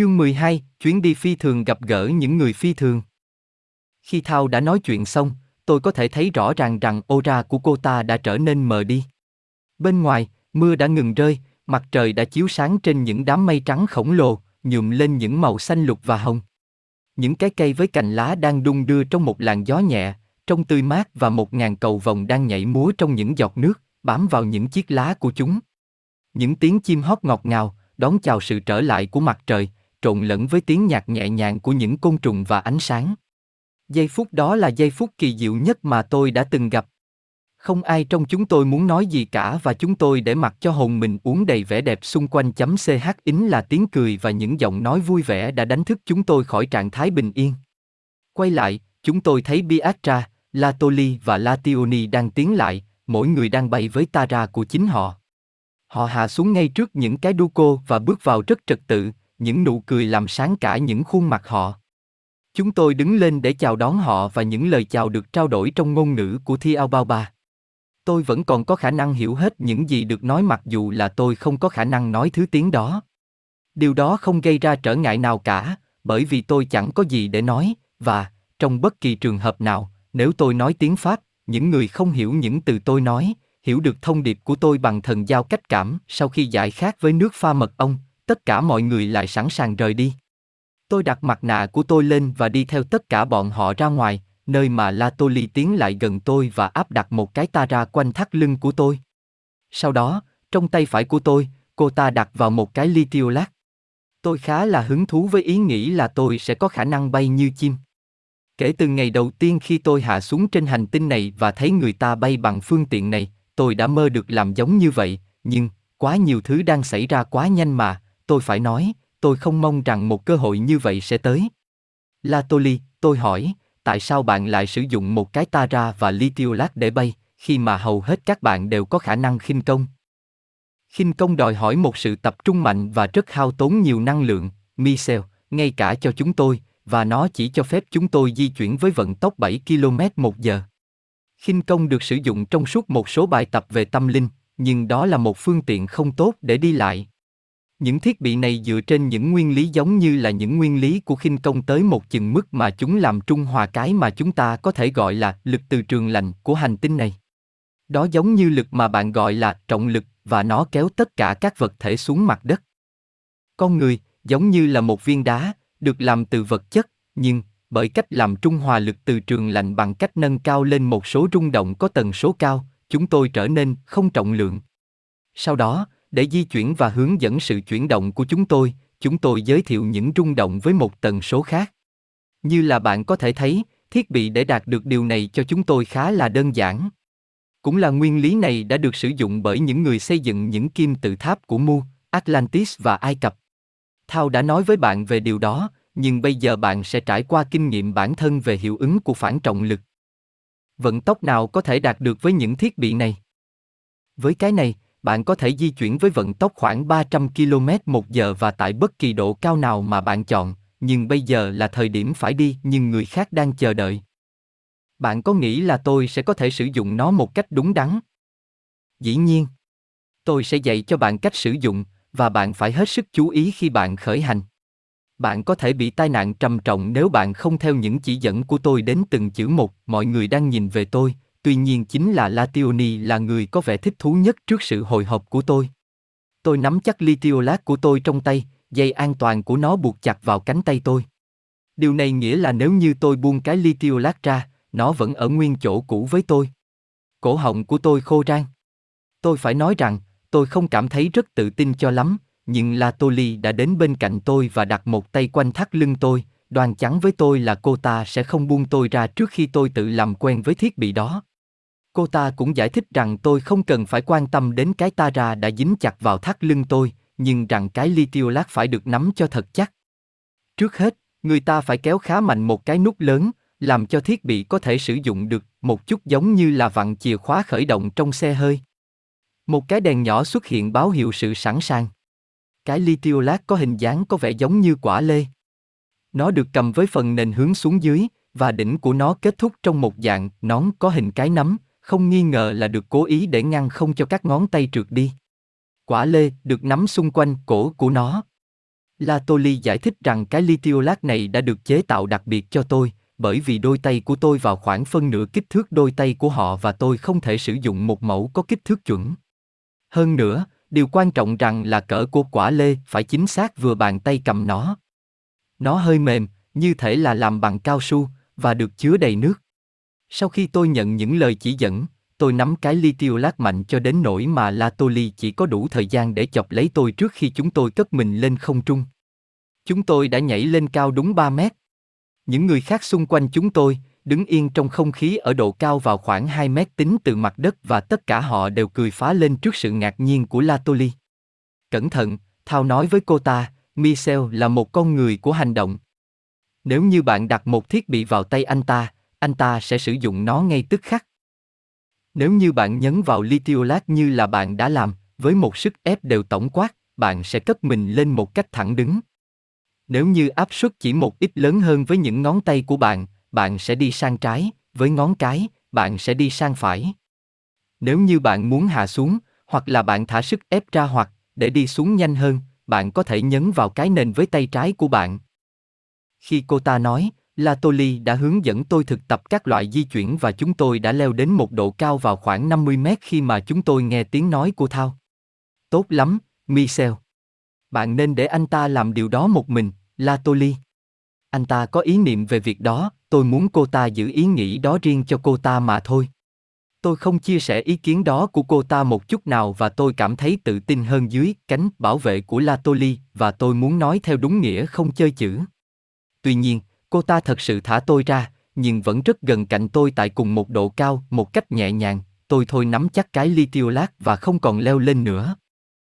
Chương 12, chuyến đi phi thường gặp gỡ những người phi thường. Khi Thao đã nói chuyện xong, tôi có thể thấy rõ ràng rằng aura của cô ta đã trở nên mờ đi. Bên ngoài, mưa đã ngừng rơi, mặt trời đã chiếu sáng trên những đám mây trắng khổng lồ, nhuộm lên những màu xanh lục và hồng. Những cái cây với cành lá đang đung đưa trong một làn gió nhẹ, trong tươi mát và một ngàn cầu vồng đang nhảy múa trong những giọt nước, bám vào những chiếc lá của chúng. Những tiếng chim hót ngọt ngào, đón chào sự trở lại của mặt trời, trộn lẫn với tiếng nhạc nhẹ nhàng của những côn trùng và ánh sáng. Giây phút đó là giây phút kỳ diệu nhất mà tôi đã từng gặp. Không ai trong chúng tôi muốn nói gì cả và chúng tôi để mặc cho hồn mình uống đầy vẻ đẹp xung quanh chấm ch ính là tiếng cười và những giọng nói vui vẻ đã đánh thức chúng tôi khỏi trạng thái bình yên. Quay lại, chúng tôi thấy Biatra, Latoli và Lationi đang tiến lại, mỗi người đang bay với Tara của chính họ. Họ hạ xuống ngay trước những cái đu cô và bước vào rất trật tự, những nụ cười làm sáng cả những khuôn mặt họ. Chúng tôi đứng lên để chào đón họ và những lời chào được trao đổi trong ngôn ngữ của Thi Aobaba. Tôi vẫn còn có khả năng hiểu hết những gì được nói mặc dù là tôi không có khả năng nói thứ tiếng đó. Điều đó không gây ra trở ngại nào cả, bởi vì tôi chẳng có gì để nói, và, trong bất kỳ trường hợp nào, nếu tôi nói tiếng Pháp, những người không hiểu những từ tôi nói, hiểu được thông điệp của tôi bằng thần giao cách cảm sau khi giải khát với nước pha mật ong, tất cả mọi người lại sẵn sàng rời đi. Tôi đặt mặt nạ của tôi lên và đi theo tất cả bọn họ ra ngoài, nơi mà La Tô Ly tiến lại gần tôi và áp đặt một cái ta ra quanh thắt lưng của tôi. Sau đó, trong tay phải của tôi, cô ta đặt vào một cái ly tiêu lát. Tôi khá là hứng thú với ý nghĩ là tôi sẽ có khả năng bay như chim. Kể từ ngày đầu tiên khi tôi hạ xuống trên hành tinh này và thấy người ta bay bằng phương tiện này, tôi đã mơ được làm giống như vậy, nhưng, quá nhiều thứ đang xảy ra quá nhanh mà, tôi phải nói, tôi không mong rằng một cơ hội như vậy sẽ tới. La Toli, tôi hỏi, tại sao bạn lại sử dụng một cái Tara và Lithiolát để bay, khi mà hầu hết các bạn đều có khả năng khinh công? Khinh công đòi hỏi một sự tập trung mạnh và rất hao tốn nhiều năng lượng, Michel, ngay cả cho chúng tôi, và nó chỉ cho phép chúng tôi di chuyển với vận tốc 7 km một giờ. Khinh công được sử dụng trong suốt một số bài tập về tâm linh, nhưng đó là một phương tiện không tốt để đi lại. Những thiết bị này dựa trên những nguyên lý giống như là những nguyên lý của khinh công tới một chừng mức mà chúng làm trung hòa cái mà chúng ta có thể gọi là lực từ trường lạnh của hành tinh này. Đó giống như lực mà bạn gọi là trọng lực và nó kéo tất cả các vật thể xuống mặt đất. Con người, giống như là một viên đá, được làm từ vật chất, nhưng bởi cách làm trung hòa lực từ trường lạnh bằng cách nâng cao lên một số rung động có tần số cao, chúng tôi trở nên không trọng lượng. Sau đó, để di chuyển và hướng dẫn sự chuyển động của chúng tôi, chúng tôi giới thiệu những rung động với một tần số khác. Như là bạn có thể thấy, thiết bị để đạt được điều này cho chúng tôi khá là đơn giản. Cũng là nguyên lý này đã được sử dụng bởi những người xây dựng những kim tự tháp của Mu, Atlantis và Ai Cập. Thao đã nói với bạn về điều đó, nhưng bây giờ bạn sẽ trải qua kinh nghiệm bản thân về hiệu ứng của phản trọng lực. Vận tốc nào có thể đạt được với những thiết bị này? Với cái này, bạn có thể di chuyển với vận tốc khoảng 300 km một giờ và tại bất kỳ độ cao nào mà bạn chọn, nhưng bây giờ là thời điểm phải đi nhưng người khác đang chờ đợi. Bạn có nghĩ là tôi sẽ có thể sử dụng nó một cách đúng đắn? Dĩ nhiên. Tôi sẽ dạy cho bạn cách sử dụng, và bạn phải hết sức chú ý khi bạn khởi hành. Bạn có thể bị tai nạn trầm trọng nếu bạn không theo những chỉ dẫn của tôi đến từng chữ một. Mọi người đang nhìn về tôi, tuy nhiên chính là Lationi là người có vẻ thích thú nhất trước sự hồi hộp của tôi. Tôi nắm chắc ly tiêu lát của tôi trong tay, dây an toàn của nó buộc chặt vào cánh tay tôi. Điều này nghĩa là nếu như tôi buông cái ly tiêu lát ra, nó vẫn ở nguyên chỗ cũ với tôi. Cổ họng của tôi khô rang. Tôi phải nói rằng, tôi không cảm thấy rất tự tin cho lắm, nhưng La Toli đã đến bên cạnh tôi và đặt một tay quanh thắt lưng tôi, đoan chắn với tôi là cô ta sẽ không buông tôi ra trước khi tôi tự làm quen với thiết bị đó. Cô ta cũng giải thích rằng tôi không cần phải quan tâm đến cái ta ra đã dính chặt vào thắt lưng tôi, nhưng rằng cái lithiolát phải được nắm cho thật chắc. Trước hết, người ta phải kéo khá mạnh một cái nút lớn, làm cho thiết bị có thể sử dụng được, một chút giống như là vặn chìa khóa khởi động trong xe hơi. Một cái đèn nhỏ xuất hiện báo hiệu sự sẵn sàng. Cái lithiolát có hình dáng có vẻ giống như quả lê. Nó được cầm với phần nền hướng xuống dưới, và đỉnh của nó kết thúc trong một dạng nón có hình cái nắm, không nghi ngờ là được cố ý để ngăn không cho các ngón tay trượt đi. Quả lê được nắm xung quanh cổ của nó. La Toli giải thích rằng cái litiolat này đã được chế tạo đặc biệt cho tôi, bởi vì đôi tay của tôi vào khoảng phân nửa kích thước đôi tay của họ và tôi không thể sử dụng một mẫu có kích thước chuẩn. Hơn nữa, điều quan trọng rằng là cỡ của quả lê phải chính xác vừa bàn tay cầm nó. Nó hơi mềm, như thể là làm bằng cao su, và được chứa đầy nước. Sau khi tôi nhận những lời chỉ dẫn, tôi nắm cái ly tiêu lát mạnh cho đến nỗi mà La Toli chỉ có đủ thời gian để chọc lấy tôi trước khi chúng tôi cất mình lên không trung. Chúng tôi đã nhảy lên cao đúng 3 mét. Những người khác xung quanh chúng tôi, đứng yên trong không khí ở độ cao vào khoảng 2 mét tính từ mặt đất và tất cả họ đều cười phá lên trước sự ngạc nhiên của La Toli. Cẩn thận, Thao nói với cô ta, Michel là một con người của hành động. Nếu như bạn đặt một thiết bị vào tay anh ta, anh ta sẽ sử dụng nó ngay tức khắc. Nếu như bạn nhấn vào Litiolat như là bạn đã làm, với một sức ép đều tổng quát, bạn sẽ cất mình lên một cách thẳng đứng. Nếu như áp suất chỉ một ít lớn hơn với những ngón tay của bạn, bạn sẽ đi sang trái, với ngón cái, bạn sẽ đi sang phải. Nếu như bạn muốn hạ xuống, hoặc là bạn thả sức ép ra hoặc, để đi xuống nhanh hơn, bạn có thể nhấn vào cái nền với tay trái của bạn. Khi cô ta nói, La Toli đã hướng dẫn tôi thực tập các loại di chuyển và chúng tôi đã leo đến một độ cao vào khoảng 50 mét khi mà chúng tôi nghe tiếng nói của Thao. Tốt lắm, Michel. Bạn nên để anh ta làm điều đó một mình, La Toli. Anh ta có ý niệm về việc đó, tôi muốn cô ta giữ ý nghĩ đó riêng cho cô ta mà thôi. Tôi không chia sẻ ý kiến đó của cô ta một chút nào và tôi cảm thấy tự tin hơn dưới cánh bảo vệ của La Toli và tôi muốn nói theo đúng nghĩa không chơi chữ. Tuy nhiên, cô ta thật sự thả tôi ra, nhưng vẫn rất gần cạnh tôi tại cùng một độ cao, một cách nhẹ nhàng, tôi thôi nắm chắc cái ly tiêu lát và không còn leo lên nữa.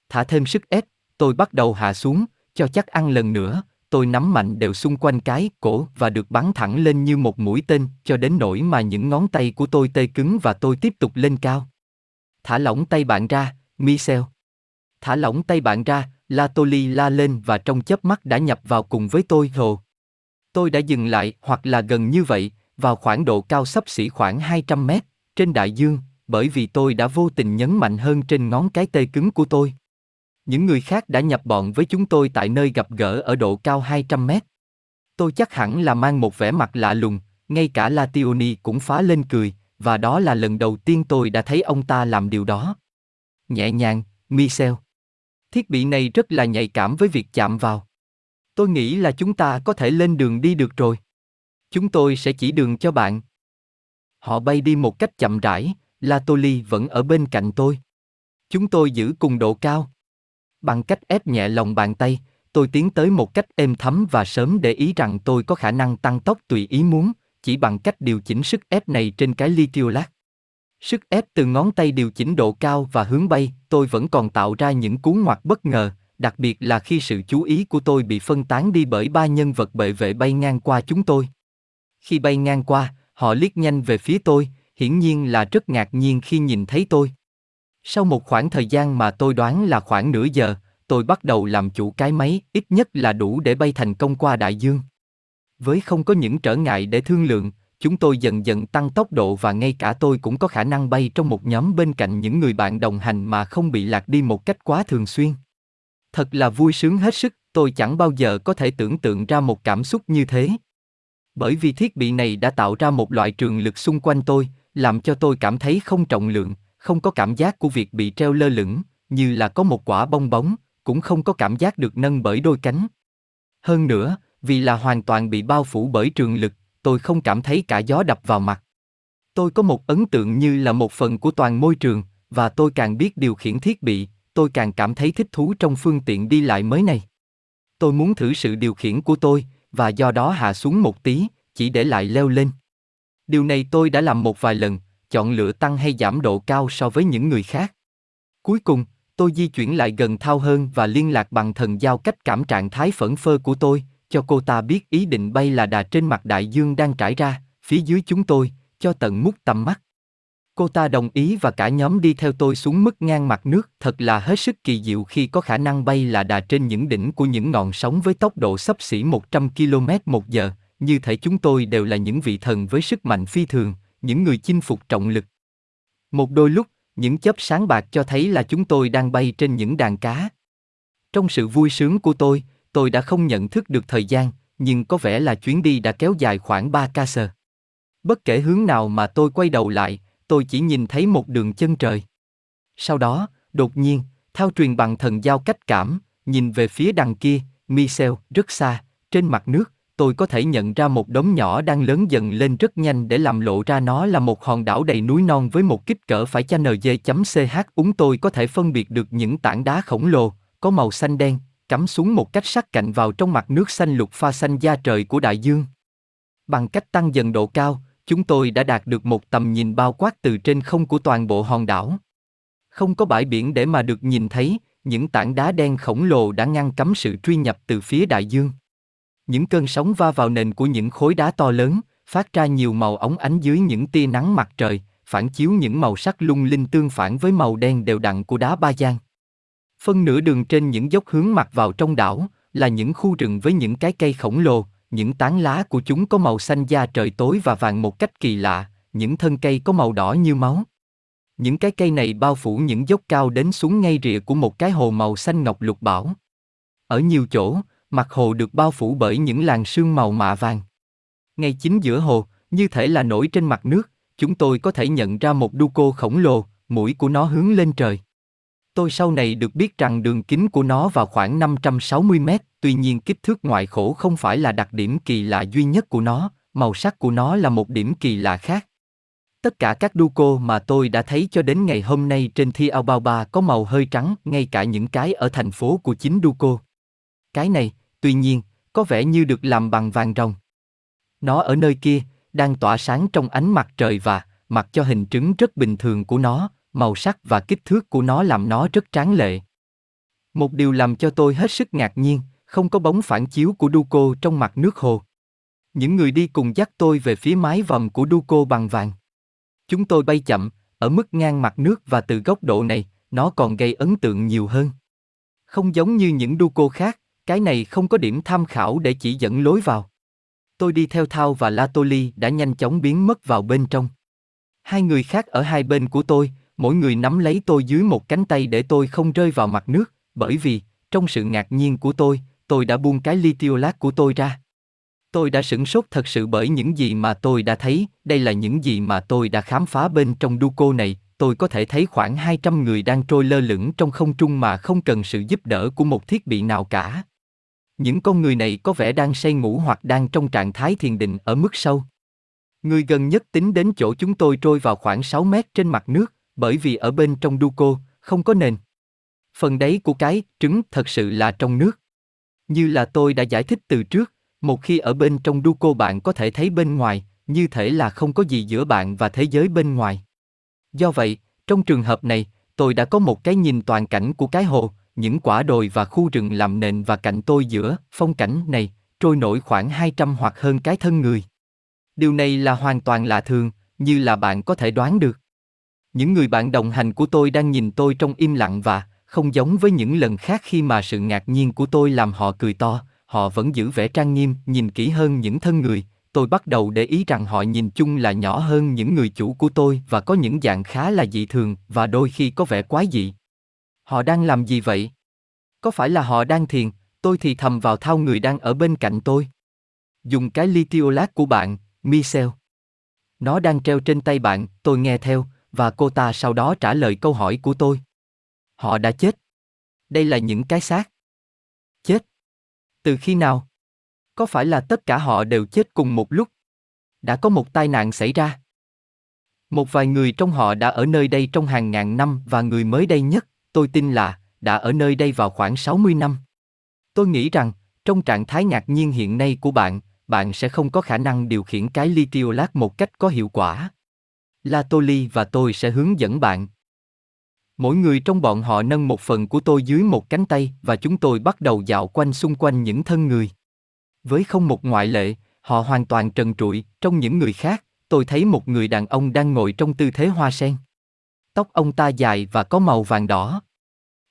Thả thêm sức ép, tôi bắt đầu hạ xuống, cho chắc ăn lần nữa, tôi nắm mạnh đều xung quanh cái cổ và được bắn thẳng lên như một mũi tên cho đến nỗi mà những ngón tay của tôi tê cứng và tôi tiếp tục lên cao. Thả lỏng tay bạn ra, Michel. Thả lỏng tay bạn ra, La Toli la lên và trong chớp mắt đã nhập vào cùng với tôi hồ. Tôi đã dừng lại hoặc là gần như vậy, vào khoảng độ cao sấp xỉ khoảng 200 mét, trên đại dương, bởi vì tôi đã vô tình nhấn mạnh hơn trên ngón cái tê cứng của tôi. Những người khác đã nhập bọn với chúng tôi tại nơi gặp gỡ ở độ cao 200 mét. Tôi chắc hẳn là mang một vẻ mặt lạ lùng, ngay cả Lationi cũng phá lên cười, và đó là lần đầu tiên tôi đã thấy ông ta làm điều đó. Nhẹ nhàng, Michel. Thiết bị này rất là nhạy cảm với việc chạm vào. Tôi nghĩ là chúng ta có thể lên đường đi được rồi. Chúng tôi sẽ chỉ đường cho bạn. Họ bay đi một cách chậm rãi, Latoli vẫn ở bên cạnh tôi. Chúng tôi giữ cùng độ cao. Bằng cách ép nhẹ lòng bàn tay, tôi tiến tới một cách êm thấm và sớm để ý rằng tôi có khả năng tăng tốc tùy ý muốn, chỉ bằng cách điều chỉnh sức ép này trên cái ly tiêu lát. Sức ép từ ngón tay điều chỉnh độ cao và hướng bay, tôi vẫn còn tạo ra những cú ngoặt bất ngờ, đặc biệt là khi sự chú ý của tôi bị phân tán đi bởi ba nhân vật bệ vệ bay ngang qua chúng tôi. Khi bay ngang qua, họ liếc nhanh về phía tôi, hiển nhiên là rất ngạc nhiên khi nhìn thấy tôi. Sau một khoảng thời gian mà tôi đoán là khoảng nửa giờ, tôi bắt đầu làm chủ cái máy, ít nhất là đủ để bay thành công qua đại dương. Với không có những trở ngại để thương lượng, chúng tôi dần dần tăng tốc độ và ngay cả tôi cũng có khả năng bay trong một nhóm bên cạnh những người bạn đồng hành mà không bị lạc đi một cách quá thường xuyên. Thật là vui sướng hết sức, tôi chẳng bao giờ có thể tưởng tượng ra một cảm xúc như thế. Bởi vì thiết bị này đã tạo ra một loại trường lực xung quanh tôi, làm cho tôi cảm thấy không trọng lượng, không có cảm giác của việc bị treo lơ lửng, như là có một quả bong bóng, cũng không có cảm giác được nâng bởi đôi cánh. Hơn nữa, vì là hoàn toàn bị bao phủ bởi trường lực, tôi không cảm thấy cả gió đập vào mặt. Tôi có một ấn tượng như là một phần của toàn môi trường, và tôi càng biết điều khiển thiết bị, tôi càng cảm thấy thích thú trong phương tiện đi lại mới này. Tôi muốn thử sự điều khiển của tôi, và do đó hạ xuống một tí, chỉ để lại leo lên. Điều này tôi đã làm một vài lần, chọn lựa tăng hay giảm độ cao so với những người khác. Cuối cùng, tôi di chuyển lại gần Thao hơn và liên lạc bằng thần giao cách cảm trạng thái phẫn phơ của tôi, cho cô ta biết ý định bay là đà trên mặt đại dương đang trải ra, phía dưới chúng tôi, cho tận mút tầm mắt. Cô ta đồng ý và cả nhóm đi theo tôi xuống mức ngang mặt nước, thật là hết sức kỳ diệu khi có khả năng bay là đà trên những đỉnh của những ngọn sóng với tốc độ sấp xỉ 100 km một giờ, như thể chúng tôi đều là những vị thần với sức mạnh phi thường, những người chinh phục trọng lực. Một đôi lúc, những chớp sáng bạc cho thấy là chúng tôi đang bay trên những đàn cá. Trong sự vui sướng của tôi, tôi đã không nhận thức được thời gian, nhưng có vẻ là chuyến đi đã kéo dài khoảng 3 ca sơ. Bất kể hướng nào mà tôi quay đầu lại, tôi chỉ nhìn thấy một đường chân trời. Sau đó, đột nhiên, thao truyền bằng thần giao cách cảm, nhìn về phía đằng kia, Michel, rất xa, trên mặt nước, tôi có thể nhận ra một đống nhỏ đang lớn dần lên rất nhanh để làm lộ ra nó là một hòn đảo đầy núi non với một kích cỡ phải cha NG.CH úng tôi có thể phân biệt được những tảng đá khổng lồ, có màu xanh đen, cắm xuống một cách sắc cạnh vào trong mặt nước xanh lục pha xanh da trời của đại dương. Bằng cách tăng dần độ cao, chúng tôi đã đạt được một tầm nhìn bao quát từ trên không của toàn bộ hòn đảo. Không có bãi biển để mà được nhìn thấy, những tảng đá đen khổng lồ đã ngăn cấm sự truy nhập từ phía đại dương. Những cơn sóng va vào nền của những khối đá to lớn, phát ra nhiều màu ống ánh dưới những tia nắng mặt trời, phản chiếu những màu sắc lung linh tương phản với màu đen đều đặn của đá ba giang. Phân nửa đường trên những dốc hướng mặt vào trong đảo, là những khu rừng với những cái cây khổng lồ, những tán lá của chúng có màu xanh da trời tối và vàng một cách kỳ lạ, những thân cây có màu đỏ như máu. Những cái cây này bao phủ những dốc cao đến xuống ngay rìa của một cái hồ màu xanh ngọc lục bảo. Ở nhiều chỗ, mặt hồ được bao phủ bởi những làn sương màu mạ vàng. Ngay chính giữa hồ, như thể là nổi trên mặt nước, chúng tôi có thể nhận ra một đu cô khổng lồ, mũi của nó hướng lên trời. Tôi sau này được biết rằng đường kính của nó vào khoảng 560 mét, tuy nhiên kích thước ngoại khổ không phải là đặc điểm kỳ lạ duy nhất của nó, màu sắc của nó là một điểm kỳ lạ khác. Tất cả các đu cô mà tôi đã thấy cho đến ngày hôm nay trên Thi Aobaba có màu hơi trắng, ngay cả những cái ở thành phố của chính đu cô. Cái này, tuy nhiên, có vẻ như được làm bằng vàng rồng. Nó ở nơi kia, đang tỏa sáng trong ánh mặt trời và, mặc cho hình trứng rất bình thường của nó, màu sắc và kích thước của nó làm nó rất tráng lệ. Một điều làm cho tôi hết sức ngạc nhiên, không có bóng phản chiếu của Duco trong mặt nước hồ. Những người đi cùng dắt tôi về phía mái vòm của Duco bằng vàng. Chúng tôi bay chậm, ở mức ngang mặt nước và từ góc độ này, nó còn gây ấn tượng nhiều hơn. Không giống như những Duco khác, cái này không có điểm tham khảo để chỉ dẫn lối vào. Tôi đi theo Thao và Latoli đã nhanh chóng biến mất vào bên trong. Hai người khác ở hai bên của tôi, mỗi người nắm lấy tôi dưới một cánh tay để tôi không rơi vào mặt nước, bởi vì, trong sự ngạc nhiên của tôi, tôi đã buông cái ly tiêu lát của tôi ra. Tôi đã sửng sốt thật sự bởi những gì mà tôi đã thấy, đây là những gì mà tôi đã khám phá bên trong Duco này, tôi có thể thấy khoảng 200 người đang trôi lơ lửng trong không trung mà không cần sự giúp đỡ của một thiết bị nào cả. Những con người này có vẻ đang say ngủ hoặc đang trong trạng thái thiền định ở mức sâu. Người gần nhất tính đến chỗ chúng tôi trôi vào khoảng 6 mét trên mặt nước, bởi vì ở bên trong Duco, không có nền. Phần đáy của cái trứng thật sự là trong nước. Như là tôi đã giải thích từ trước, một khi ở bên trong Duco bạn có thể thấy bên ngoài, như thể là không có gì giữa bạn và thế giới bên ngoài. Do vậy, trong trường hợp này, tôi đã có một cái nhìn toàn cảnh của cái hồ, những quả đồi và khu rừng làm nền và cạnh tôi giữa phong cảnh này, trôi nổi khoảng 200 hoặc hơn cái thân người. Điều này là hoàn toàn lạ thường, như là bạn có thể đoán được. Những người bạn đồng hành của tôi đang nhìn tôi trong im lặng và, không giống với những lần khác khi mà sự ngạc nhiên của tôi làm họ cười to, họ vẫn giữ vẻ trang nghiêm, nhìn kỹ hơn những thân người, tôi bắt đầu để ý rằng họ nhìn chung là nhỏ hơn những người chủ của tôi và có những dạng khá là dị thường và đôi khi có vẻ quái dị. Họ đang làm gì vậy? Có phải là họ đang thiền, tôi thì thầm vào thao người đang ở bên cạnh tôi. Dùng cái litiolat của bạn, Michel. Nó đang treo trên tay bạn, tôi nghe theo, và cô ta sau đó trả lời câu hỏi của tôi. Họ đã chết. Đây là những cái xác. Chết. Từ khi nào? Có phải là tất cả họ đều chết cùng một lúc? Đã có một tai nạn xảy ra. Một vài người trong họ đã ở nơi đây trong hàng ngàn năm và người mới đây nhất, tôi tin là, đã ở nơi đây vào khoảng 60 năm. Tôi nghĩ rằng, trong trạng thái ngạc nhiên hiện nay của bạn, bạn sẽ không có khả năng điều khiển cái litiolat một cách có hiệu quả. Latoli và tôi sẽ hướng dẫn bạn. Mỗi người trong bọn họ nâng một phần của tôi dưới một cánh tay và chúng tôi bắt đầu dạo quanh xung quanh những thân người. Với không một ngoại lệ, họ hoàn toàn trần trụi, trong những người khác, tôi thấy một người đàn ông đang ngồi trong tư thế hoa sen. Tóc ông ta dài và có màu vàng đỏ.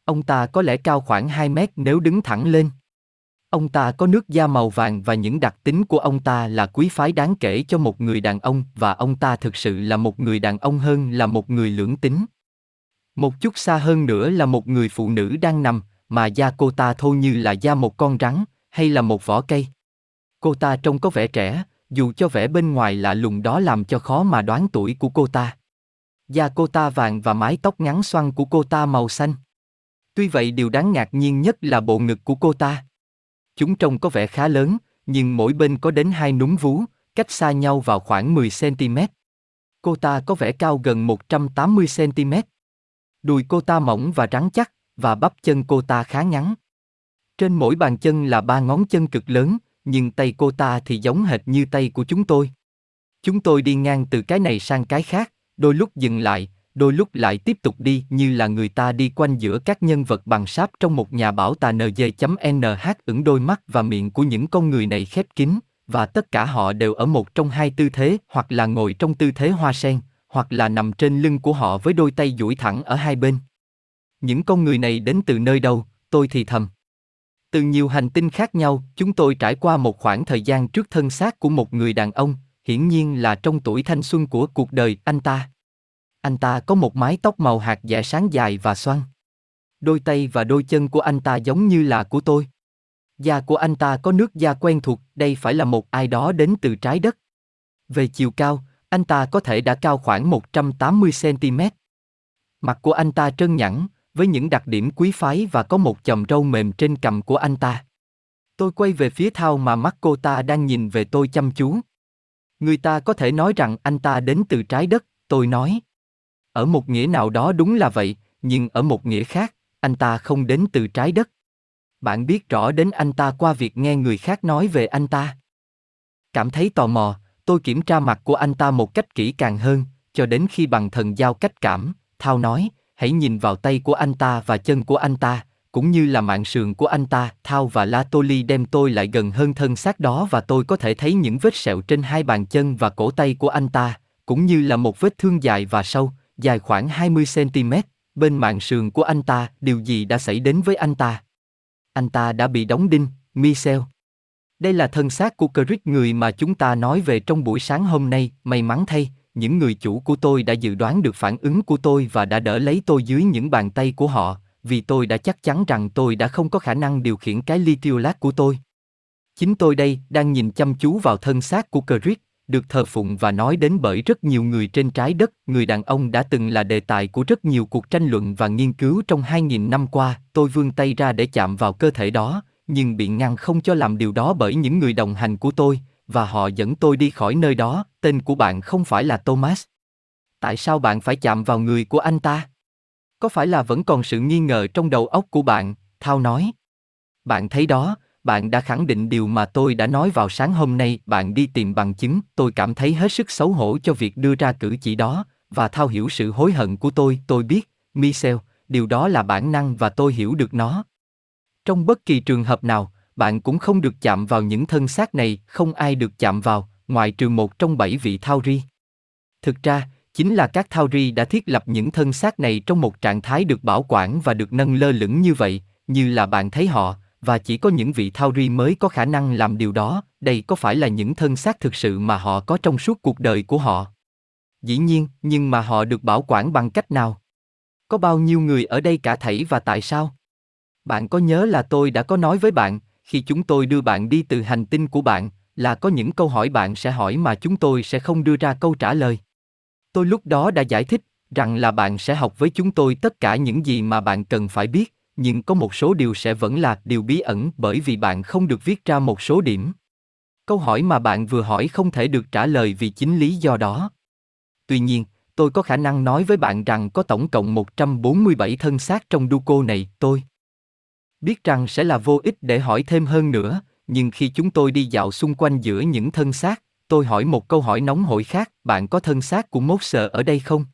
Ông ta có lẽ cao khoảng 2 mét nếu đứng thẳng lên. Ông ta có nước da màu vàng và những đặc tính của ông ta là quý phái đáng kể cho một người đàn ông và ông ta thực sự là một người đàn ông hơn là một người lưỡng tính. Một chút xa hơn nữa là một người phụ nữ đang nằm, mà da cô ta thô như là da một con rắn, hay là một vỏ cây? Cô ta trông có vẻ trẻ, dù cho vẻ bên ngoài lạ lùng đó làm cho khó mà đoán tuổi của cô ta. Da cô ta vàng và mái tóc ngắn xoăn của cô ta màu xanh. Tuy vậy điều đáng ngạc nhiên nhất là bộ ngực của cô ta. Chúng trông có vẻ khá lớn, nhưng mỗi bên có đến hai núm vú, cách xa nhau vào khoảng 10 cm. Cô ta có vẻ cao gần 180 cm. Đùi cô ta mỏng và rắn chắc, và bắp chân cô ta khá ngắn. Trên mỗi bàn chân là ba ngón chân cực lớn, nhưng tay cô ta thì giống hệt như tay của chúng tôi. Chúng tôi đi ngang từ cái này sang cái khác, đôi lúc dừng lại, đôi lúc lại tiếp tục đi như là người ta đi quanh giữa các nhân vật bằng sáp trong một nhà bảo tàng nj.nh ửng đôi mắt và miệng của những con người này khép kín, và tất cả họ đều ở một trong hai tư thế hoặc là ngồi trong tư thế hoa sen, hoặc là nằm trên lưng của họ với đôi tay duỗi thẳng ở hai bên. Những con người này đến từ nơi đâu, tôi thì thầm. Từ nhiều hành tinh khác nhau, chúng tôi trải qua một khoảng thời gian trước thân xác của một người đàn ông, hiển nhiên là trong tuổi thanh xuân của cuộc đời anh ta. Anh ta có một mái tóc màu hạt dẻ sáng dài và xoăn. Đôi tay và đôi chân của anh ta giống như là của tôi. Da của anh ta có nước da quen thuộc, đây phải là một ai đó đến từ trái đất. Về chiều cao, anh ta có thể đã cao khoảng 180 cm. Mặt của anh ta trơn nhẵn, với những đặc điểm quý phái và có một chòm râu mềm trên cằm của anh ta. Tôi quay về phía Thao mà mắt cô ta đang nhìn về tôi chăm chú. Người ta có thể nói rằng anh ta đến từ trái đất, tôi nói. Ở một nghĩa nào đó đúng là vậy, nhưng ở một nghĩa khác, anh ta không đến từ trái đất. Bạn biết rõ đến anh ta qua việc nghe người khác nói về anh ta. Cảm thấy tò mò, tôi kiểm tra mặt của anh ta một cách kỹ càng hơn, cho đến khi bằng thần giao cách cảm, Thao nói, hãy nhìn vào tay của anh ta và chân của anh ta, cũng như là mạng sườn của anh ta. Thao và La Tô Ly đem tôi lại gần hơn thân xác đó và tôi có thể thấy những vết sẹo trên hai bàn chân và cổ tay của anh ta, cũng như là một vết thương dài và sâu, dài khoảng 20 cm, bên mạng sườn của anh ta, điều gì đã xảy đến với anh ta? Anh ta đã bị đóng đinh, Michel. Đây là thân xác của Crick người mà chúng ta nói về trong buổi sáng hôm nay, may mắn thay, những người chủ của tôi đã dự đoán được phản ứng của tôi và đã đỡ lấy tôi dưới những bàn tay của họ, vì tôi đã chắc chắn rằng tôi đã không có khả năng điều khiển cái lithium lát của tôi. Chính tôi đây đang nhìn chăm chú vào thân xác của Crick, được thờ phụng và nói đến bởi rất nhiều người trên trái đất, người đàn ông đã từng là đề tài của rất nhiều cuộc tranh luận và nghiên cứu trong 2.000 năm qua, tôi vươn tay ra để chạm vào cơ thể đó, nhưng bị ngăn không cho làm điều đó bởi những người đồng hành của tôi, và họ dẫn tôi đi khỏi nơi đó, tên của bạn không phải là Thomas. Tại sao bạn phải chạm vào người của anh ta? Có phải là vẫn còn sự nghi ngờ trong đầu óc của bạn, Thao nói. Bạn thấy đó, bạn đã khẳng định điều mà tôi đã nói vào sáng hôm nay, bạn đi tìm bằng chứng, tôi cảm thấy hết sức xấu hổ cho việc đưa ra cử chỉ đó, và thao hiểu sự hối hận của tôi, tôi biết, Michel, điều đó là bản năng và tôi hiểu được nó. Trong bất kỳ trường hợp nào, bạn cũng không được chạm vào những thân xác này, không ai được chạm vào, ngoại trừ một trong bảy vị thao ri. Thực ra, chính là các thao ri đã thiết lập những thân xác này trong một trạng thái được bảo quản và được nâng lơ lửng như vậy, như là bạn thấy họ, và chỉ có những vị thao ri mới có khả năng làm điều đó, đây có phải là những thân xác thực sự mà họ có trong suốt cuộc đời của họ. Dĩ nhiên, nhưng mà họ được bảo quản bằng cách nào? Có bao nhiêu người ở đây cả thảy và tại sao? Bạn có nhớ là tôi đã có nói với bạn, khi chúng tôi đưa bạn đi từ hành tinh của bạn, là có những câu hỏi bạn sẽ hỏi mà chúng tôi sẽ không đưa ra câu trả lời. Tôi lúc đó đã giải thích rằng là bạn sẽ học với chúng tôi tất cả những gì mà bạn cần phải biết, nhưng có một số điều sẽ vẫn là điều bí ẩn bởi vì bạn không được viết ra một số điểm. Câu hỏi mà bạn vừa hỏi không thể được trả lời vì chính lý do đó. Tuy nhiên, tôi có khả năng nói với bạn rằng có tổng cộng 147 thân xác trong Duco này, tôi biết rằng sẽ là vô ích để hỏi thêm hơn nữa, nhưng khi chúng tôi đi dạo xung quanh giữa những thân xác, tôi hỏi một câu hỏi nóng hổi khác, bạn có thân xác của mốt sợ ở đây không?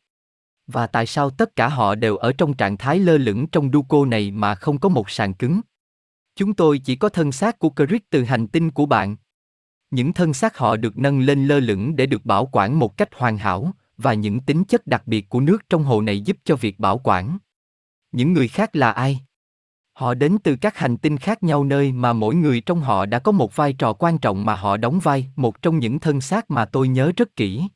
Và tại sao tất cả họ đều ở trong trạng thái lơ lửng trong Duco này mà không có một sàn cứng? Chúng tôi chỉ có thân xác của Crick từ hành tinh của bạn. Những thân xác họ được nâng lên lơ lửng để được bảo quản một cách hoàn hảo, và những tính chất đặc biệt của nước trong hồ này giúp cho việc bảo quản. Những người khác là ai? Họ đến từ các hành tinh khác nhau nơi mà mỗi người trong họ đã có một vai trò quan trọng mà họ đóng vai, một trong những thân xác mà tôi nhớ rất kỹ.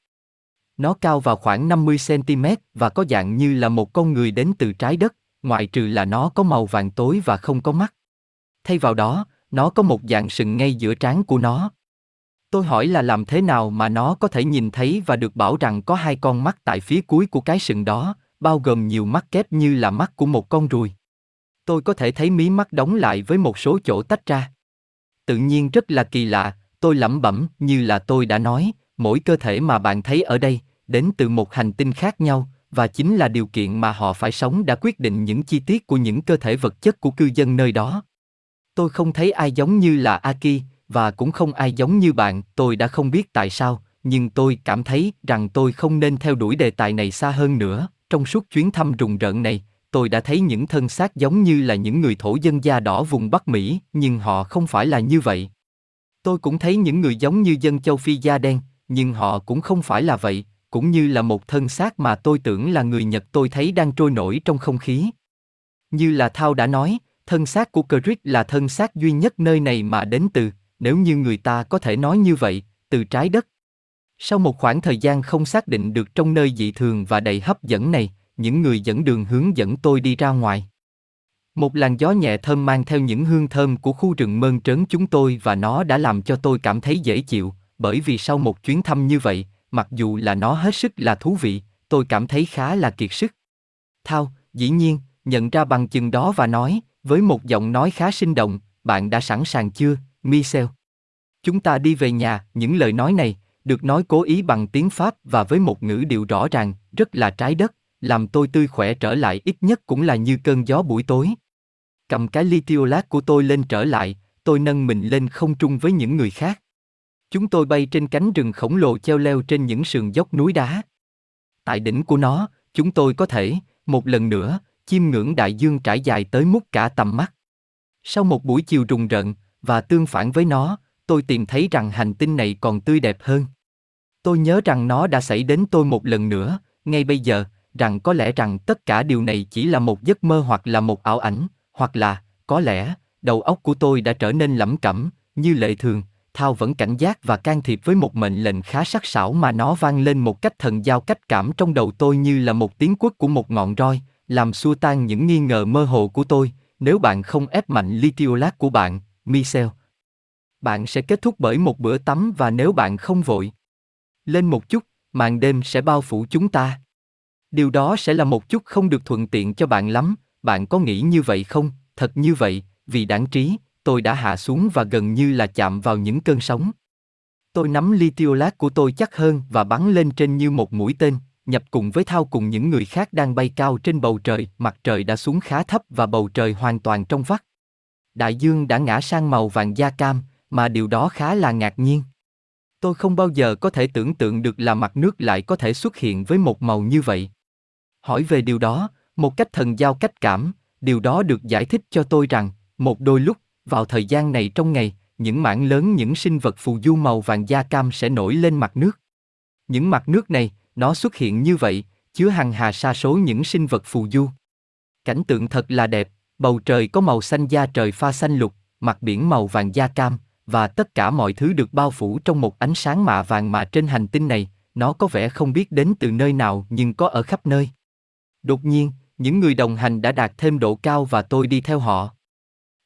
Nó cao vào khoảng 50 cm và có dạng như là một con người đến từ trái đất, ngoại trừ là nó có màu vàng tối và không có mắt. Thay vào đó, nó có một dạng sừng ngay giữa trán của nó. Tôi hỏi là làm thế nào mà nó có thể nhìn thấy và được bảo rằng có hai con mắt tại phía cuối của cái sừng đó, bao gồm nhiều mắt kép như là mắt của một con ruồi. Tôi có thể thấy mí mắt đóng lại với một số chỗ tách ra. Tự nhiên rất là kỳ lạ, tôi lẩm bẩm như là tôi đã nói, mỗi cơ thể mà bạn thấy ở đây, đến từ một hành tinh khác nhau, và chính là điều kiện mà họ phải sống đã quyết định những chi tiết của những cơ thể vật chất của cư dân nơi đó. Tôi không thấy ai giống như là Aki, và cũng không ai giống như bạn, tôi đã không biết tại sao, nhưng tôi cảm thấy rằng tôi không nên theo đuổi đề tài này xa hơn nữa. Trong suốt chuyến thăm rùng rợn này, tôi đã thấy những thân xác giống như là những người thổ dân da đỏ vùng Bắc Mỹ, nhưng họ không phải là như vậy. Tôi cũng thấy những người giống như dân châu Phi da đen, nhưng họ cũng không phải là vậy, cũng như là một thân xác mà tôi tưởng là người Nhật tôi thấy đang trôi nổi trong không khí. Như là Thao đã nói, thân xác của Crick là thân xác duy nhất nơi này mà đến từ, nếu như người ta có thể nói như vậy, từ trái đất. Sau một khoảng thời gian không xác định được trong nơi dị thường và đầy hấp dẫn này, những người dẫn đường hướng dẫn tôi đi ra ngoài. Một làn gió nhẹ thơm mang theo những hương thơm của khu rừng mơn trớn chúng tôi và nó đã làm cho tôi cảm thấy dễ chịu, bởi vì sau một chuyến thăm như vậy, mặc dù là nó hết sức là thú vị, tôi cảm thấy khá là kiệt sức. Thao, dĩ nhiên, nhận ra bằng chừng đó và nói, với một giọng nói khá sinh động, bạn đã sẵn sàng chưa, Michel? Chúng ta đi về nhà, những lời nói này, được nói cố ý bằng tiếng Pháp và với một ngữ điệu rõ ràng, rất là trái đất, làm tôi tươi khỏe trở lại ít nhất cũng là như cơn gió buổi tối. Cầm cái ly tiêu lát của tôi lên trở lại, tôi nâng mình lên không trung với những người khác. Chúng tôi bay trên cánh rừng khổng lồ treo leo trên những sườn dốc núi đá. Tại đỉnh của nó, chúng tôi có thể, một lần nữa, chiêm ngưỡng đại dương trải dài tới mút cả tầm mắt. Sau một buổi chiều rùng rợn, và tương phản với nó, tôi tìm thấy rằng hành tinh này còn tươi đẹp hơn. Tôi nhớ rằng nó đã xảy đến tôi một lần nữa, ngay bây giờ, rằng có lẽ rằng tất cả điều này chỉ là một giấc mơ hoặc là một ảo ảnh, hoặc là, có lẽ, đầu óc của tôi đã trở nên lẩm cẩm, như lệ thường, Thao vẫn cảnh giác và can thiệp với một mệnh lệnh khá sắc sảo mà nó vang lên một cách thần giao cách cảm trong đầu tôi như là một tiếng quất của một ngọn roi, làm xua tan những nghi ngờ mơ hồ của tôi. Nếu bạn không ép mạnh litiolat của bạn, Michel, bạn sẽ kết thúc bởi một bữa tắm và nếu bạn không vội lên một chút, màn đêm sẽ bao phủ chúng ta. Điều đó sẽ là một chút không được thuận tiện cho bạn lắm, bạn có nghĩ như vậy không? Thật như vậy, vì đáng trí, tôi đã hạ xuống và gần như là chạm vào những cơn sóng. Tôi nắm ly tiêu lát của tôi chắc hơn và bắn lên trên như một mũi tên, nhập cùng với thao cùng những người khác đang bay cao trên bầu trời, mặt trời đã xuống khá thấp và bầu trời hoàn toàn trong vắt. Đại dương đã ngã sang màu vàng da cam, mà điều đó khá là ngạc nhiên. Tôi không bao giờ có thể tưởng tượng được là mặt nước lại có thể xuất hiện với một màu như vậy. Hỏi về điều đó, một cách thần giao cách cảm, điều đó được giải thích cho tôi rằng, một đôi lúc, vào thời gian này trong ngày, những mảng lớn những sinh vật phù du màu vàng da cam sẽ nổi lên mặt nước. Những mặt nước này, nó xuất hiện như vậy, chứa hàng hà sa số những sinh vật phù du. Cảnh tượng thật là đẹp, bầu trời có màu xanh da trời pha xanh lục, mặt biển màu vàng da cam, và tất cả mọi thứ được bao phủ trong một ánh sáng mạ vàng mà trên hành tinh này, nó có vẻ không biết đến từ nơi nào nhưng có ở khắp nơi. Đột nhiên, những người đồng hành đã đạt thêm độ cao và tôi đi theo họ.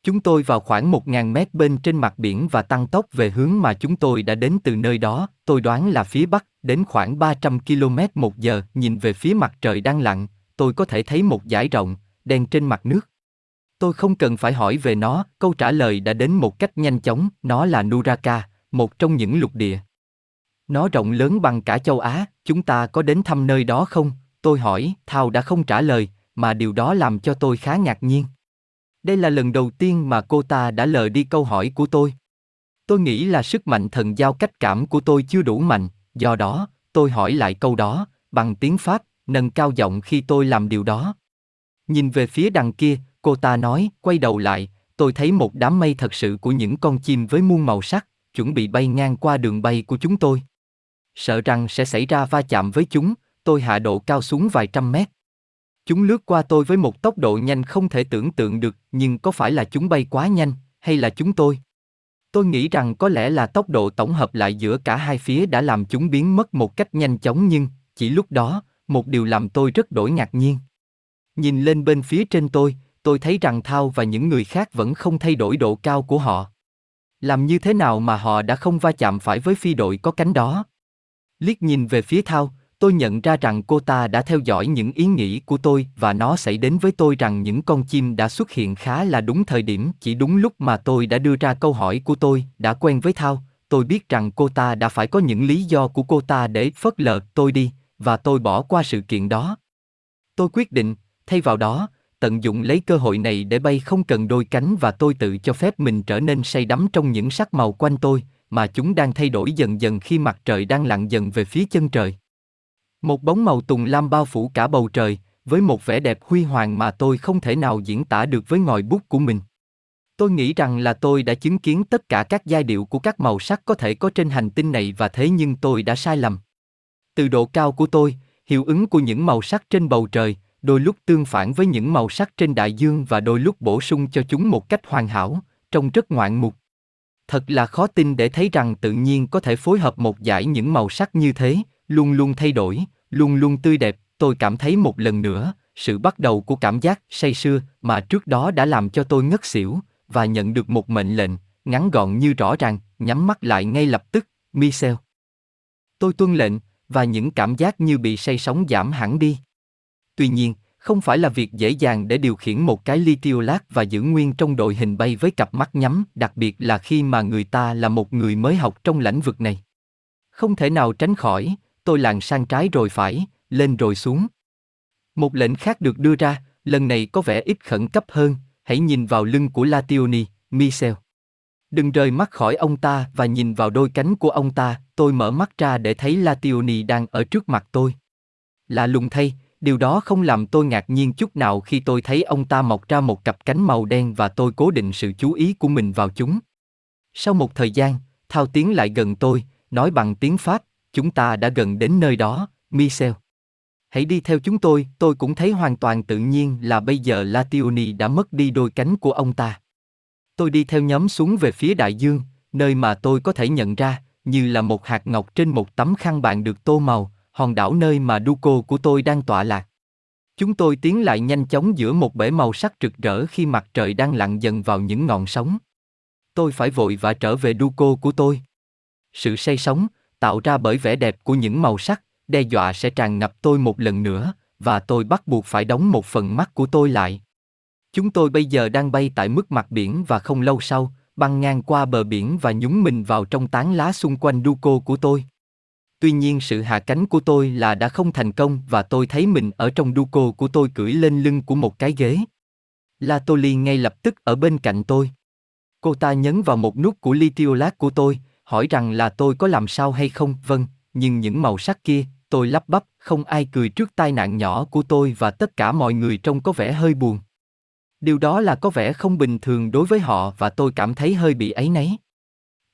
Chúng tôi vào khoảng 1.000 mét bên trên mặt biển và tăng tốc về hướng mà chúng tôi đã đến từ nơi đó, tôi đoán là phía bắc, đến khoảng 300 km một giờ, nhìn về phía mặt trời đang lặn, tôi có thể thấy một dải rộng, đen trên mặt nước. Tôi không cần phải hỏi về nó, câu trả lời đã đến một cách nhanh chóng, nó là Nuraka, một trong những lục địa. Nó rộng lớn bằng cả châu Á, chúng ta có đến thăm nơi đó không? Tôi hỏi, Thao đã không trả lời, mà điều đó làm cho tôi khá ngạc nhiên. Đây là lần đầu tiên mà cô ta đã lờ đi câu hỏi của tôi. Tôi nghĩ là sức mạnh thần giao cách cảm của tôi chưa đủ mạnh, do đó, tôi hỏi lại câu đó, bằng tiếng Pháp, nâng cao giọng khi tôi làm điều đó. Nhìn về phía đằng kia, cô ta nói, quay đầu lại, tôi thấy một đám mây thật sự của những con chim với muôn màu sắc, chuẩn bị bay ngang qua đường bay của chúng tôi. Sợ rằng sẽ xảy ra va chạm với chúng, tôi hạ độ cao xuống vài trăm mét. Chúng lướt qua tôi với một tốc độ nhanh không thể tưởng tượng được, nhưng có phải là chúng bay quá nhanh, hay là chúng tôi? Tôi nghĩ rằng có lẽ là tốc độ tổng hợp lại giữa cả hai phía đã làm chúng biến mất một cách nhanh chóng nhưng, chỉ lúc đó, một điều làm tôi rất đổi ngạc nhiên. Nhìn lên bên phía trên tôi, tôi thấy rằng Thao và những người khác vẫn không thay đổi độ cao của họ. Làm như thế nào mà họ đã không va chạm phải với phi đội có cánh đó? Liếc nhìn về phía thao, tôi nhận ra rằng cô ta đã theo dõi những ý nghĩ của tôi và nó xảy đến với tôi rằng những con chim đã xuất hiện khá là đúng thời điểm, chỉ đúng lúc mà tôi đã đưa ra câu hỏi của tôi, đã quen với thao. Tôi biết rằng cô ta đã phải có những lý do của cô ta để phớt lờ tôi đi, và tôi bỏ qua sự kiện đó. Tôi quyết định, thay vào đó, tận dụng lấy cơ hội này để bay không cần đôi cánh và tôi tự cho phép mình trở nên say đắm trong những sắc màu quanh tôi, mà chúng đang thay đổi dần dần khi mặt trời đang lặn dần về phía chân trời một bóng màu tùng lam bao phủ cả bầu trời, với một vẻ đẹp huy hoàng mà tôi không thể nào diễn tả được với ngòi bút của mình. Tôi nghĩ rằng là tôi đã chứng kiến tất cả các giai điệu của các màu sắc có thể có trên hành tinh này và thế nhưng tôi đã sai lầm. Từ độ cao của tôi, hiệu ứng của những màu sắc trên bầu trời, đôi lúc tương phản với những màu sắc trên đại dương và đôi lúc bổ sung cho chúng một cách hoàn hảo, trông rất ngoạn mục. Thật là khó tin để thấy rằng tự nhiên có thể phối hợp một dải những màu sắc như thế, luôn luôn thay đổi, luôn luôn tươi đẹp, tôi cảm thấy một lần nữa, sự bắt đầu của cảm giác say sưa mà trước đó đã làm cho tôi ngất xỉu, và nhận được một mệnh lệnh, ngắn gọn như rõ ràng, nhắm mắt lại ngay lập tức, Michel. Tôi tuân lệnh, và những cảm giác như bị say sóng giảm hẳn đi. Tuy nhiên, không phải là việc dễ dàng để điều khiển một cái lithiolát và giữ nguyên trong đội hình bay với cặp mắt nhắm, đặc biệt là khi mà người ta là một người mới học trong lĩnh vực này. Không thể nào tránh khỏi, tôi làng sang trái rồi phải, lên rồi xuống. Một lệnh khác được đưa ra, lần này có vẻ ít khẩn cấp hơn, hãy nhìn vào lưng của Lationi, Michel. Đừng rời mắt khỏi ông ta và nhìn vào đôi cánh của ông ta, tôi mở mắt ra để thấy Lationi đang ở trước mặt tôi. Lạ lùng thay, điều đó không làm tôi ngạc nhiên chút nào khi tôi thấy ông ta mọc ra một cặp cánh màu đen và tôi cố định sự chú ý của mình vào chúng. Sau một thời gian, Thao tiến lại gần tôi, nói bằng tiếng Pháp, chúng ta đã gần đến nơi đó, Michel. Hãy đi theo chúng tôi, tôi cũng thấy hoàn toàn tự nhiên là bây giờ Lationi đã mất đi đôi cánh của ông ta. Tôi đi theo nhóm xuống về phía đại dương, nơi mà tôi có thể nhận ra, như là một hạt ngọc trên một tấm khăn bạn được tô màu, hòn đảo nơi mà Duco của tôi đang tọa lạc. Chúng tôi tiến lại nhanh chóng giữa một bể màu sắc rực rỡ khi mặt trời đang lặn dần vào những ngọn sóng. Tôi phải vội và trở về Duco của tôi. Sự say sóng, tạo ra bởi vẻ đẹp của những màu sắc, đe dọa sẽ tràn ngập tôi một lần nữa, và tôi bắt buộc phải đóng một phần mắt của tôi lại. Chúng tôi bây giờ đang bay tại mức mặt biển và không lâu sau, băng ngang qua bờ biển và nhúng mình vào trong tán lá xung quanh Duco của tôi. Tuy nhiên sự hạ cánh của tôi là đã không thành công và tôi thấy mình ở trong Duco của tôi cưỡi lên lưng của một cái ghế. La Toli ngay lập tức ở bên cạnh tôi. Cô ta nhấn vào một nút của lithiolát của tôi, hỏi rằng là tôi có làm sao hay không, vâng, nhưng những màu sắc kia, tôi lắp bắp, không ai cười trước tai nạn nhỏ của tôi và tất cả mọi người trông có vẻ hơi buồn. Điều đó là có vẻ không bình thường đối với họ và tôi cảm thấy hơi bị ấy nấy.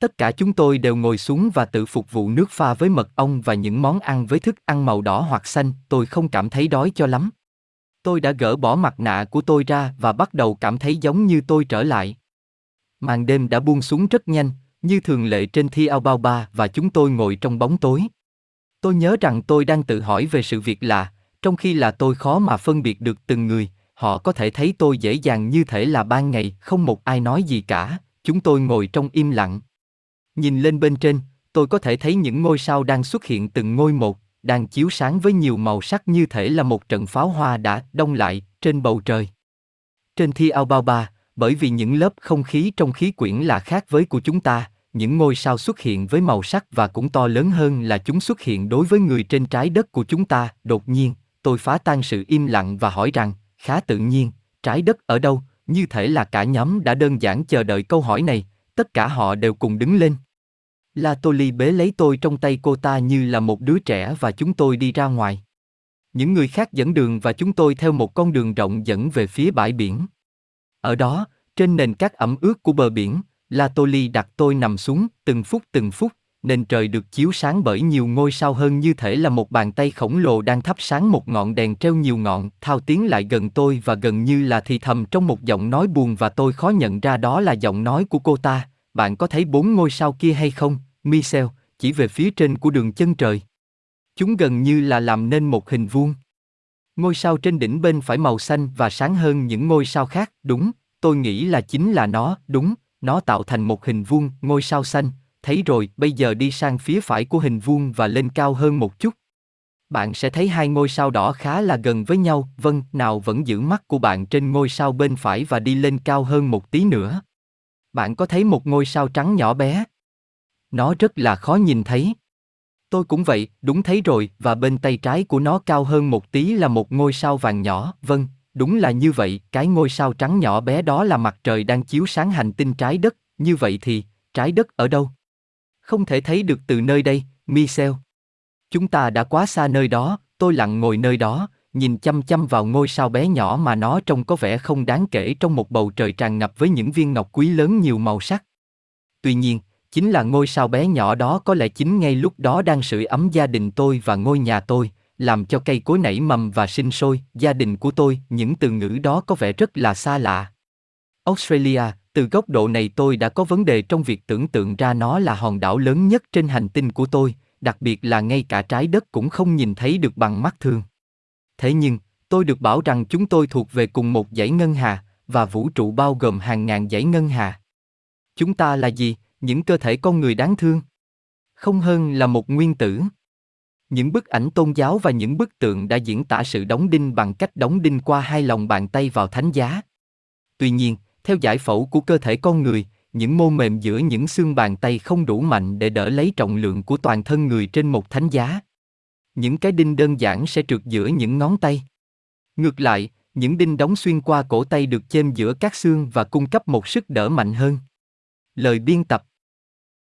Tất cả chúng tôi đều ngồi xuống và tự phục vụ nước pha với mật ong và những món ăn với thức ăn màu đỏ hoặc xanh, tôi không cảm thấy đói cho lắm. Tôi đã gỡ bỏ mặt nạ của tôi ra và bắt đầu cảm thấy giống như tôi trở lại. Màn đêm đã buông xuống rất nhanh, như thường lệ trên thi ao bao ba và chúng tôi ngồi trong bóng tối. Tôi nhớ rằng tôi đang tự hỏi về sự việc là, trong khi là tôi khó mà phân biệt được từng người, họ có thể thấy tôi dễ dàng như thể là ban ngày, không một ai nói gì cả, chúng tôi ngồi trong im lặng. Nhìn lên bên trên, tôi có thể thấy những ngôi sao đang xuất hiện từng ngôi một, đang chiếu sáng với nhiều màu sắc như thể là một trận pháo hoa đã đông lại trên bầu trời. Trên thi ao bao ba, bởi vì những lớp không khí trong khí quyển là khác với của chúng ta, những ngôi sao xuất hiện với màu sắc và cũng to lớn hơn là chúng xuất hiện đối với người trên trái đất của chúng ta. Đột nhiên, tôi phá tan sự im lặng và hỏi rằng, khá tự nhiên, trái đất ở đâu? Như thể là cả nhóm đã đơn giản chờ đợi câu hỏi này, tất cả họ đều cùng đứng lên. La Toli bế lấy tôi trong tay cô ta như là một đứa trẻ và chúng tôi đi ra ngoài. Những người khác dẫn đường và chúng tôi theo một con đường rộng dẫn về phía bãi biển. Ở đó, trên nền cát ẩm ướt của bờ biển, La Toli đặt tôi nằm xuống, từng phút từng phút, nền trời được chiếu sáng bởi nhiều ngôi sao hơn như thể là một bàn tay khổng lồ đang thắp sáng một ngọn đèn treo nhiều ngọn. Thao tiến lại gần tôi và gần như là thì thầm trong một giọng nói buồn và tôi khó nhận ra đó là giọng nói của cô ta. Bạn có thấy bốn ngôi sao kia hay không, Michel, chỉ về phía trên của đường chân trời. Chúng gần như là làm nên một hình vuông. Ngôi sao trên đỉnh bên phải màu xanh và sáng hơn những ngôi sao khác, đúng, tôi nghĩ là chính là nó, đúng, nó tạo thành một hình vuông, ngôi sao xanh, thấy rồi, bây giờ đi sang phía phải của hình vuông và lên cao hơn một chút. Bạn sẽ thấy hai ngôi sao đỏ khá là gần với nhau, vâng, nào vẫn giữ mắt của bạn trên ngôi sao bên phải và đi lên cao hơn một tí nữa. Bạn có thấy một ngôi sao trắng nhỏ bé? Nó rất là khó nhìn thấy. Tôi cũng vậy, đúng thấy rồi, và bên tay trái của nó cao hơn một tí là một ngôi sao vàng nhỏ, vâng, đúng là như vậy, cái ngôi sao trắng nhỏ bé đó là mặt trời đang chiếu sáng hành tinh trái đất, như vậy thì, trái đất ở đâu? Không thể thấy được từ nơi đây, Michel. Chúng ta đã quá xa nơi đó, tôi lặng ngồi nơi đó, nhìn chăm chăm vào ngôi sao bé nhỏ mà nó trông có vẻ không đáng kể trong một bầu trời tràn ngập với những viên ngọc quý lớn nhiều màu sắc. Tuy nhiên, chính là ngôi sao bé nhỏ đó có lẽ chính ngay lúc đó đang sưởi ấm gia đình tôi và ngôi nhà tôi, làm cho cây cối nảy mầm và sinh sôi, gia đình của tôi, những từ ngữ đó có vẻ rất là xa lạ. Australia, từ góc độ này tôi đã có vấn đề trong việc tưởng tượng ra nó là hòn đảo lớn nhất trên hành tinh của tôi, đặc biệt là ngay cả trái đất cũng không nhìn thấy được bằng mắt thường. Thế nhưng, tôi được bảo rằng chúng tôi thuộc về cùng một dãy ngân hà, và vũ trụ bao gồm hàng ngàn dãy ngân hà. Chúng ta là gì? Những cơ thể con người đáng thương. Không hơn là một nguyên tử. Những bức ảnh tôn giáo và những bức tượng đã diễn tả sự đóng đinh bằng cách đóng đinh qua hai lòng bàn tay vào thánh giá. Tuy nhiên, theo giải phẫu của cơ thể con người, những mô mềm giữa những xương bàn tay không đủ mạnh để đỡ lấy trọng lượng của toàn thân người trên một thánh giá. Những cái đinh đơn giản sẽ trượt giữa những ngón tay. Ngược lại, những đinh đóng xuyên qua cổ tay được chêm giữa các xương và cung cấp một sức đỡ mạnh hơn. Lời biên tập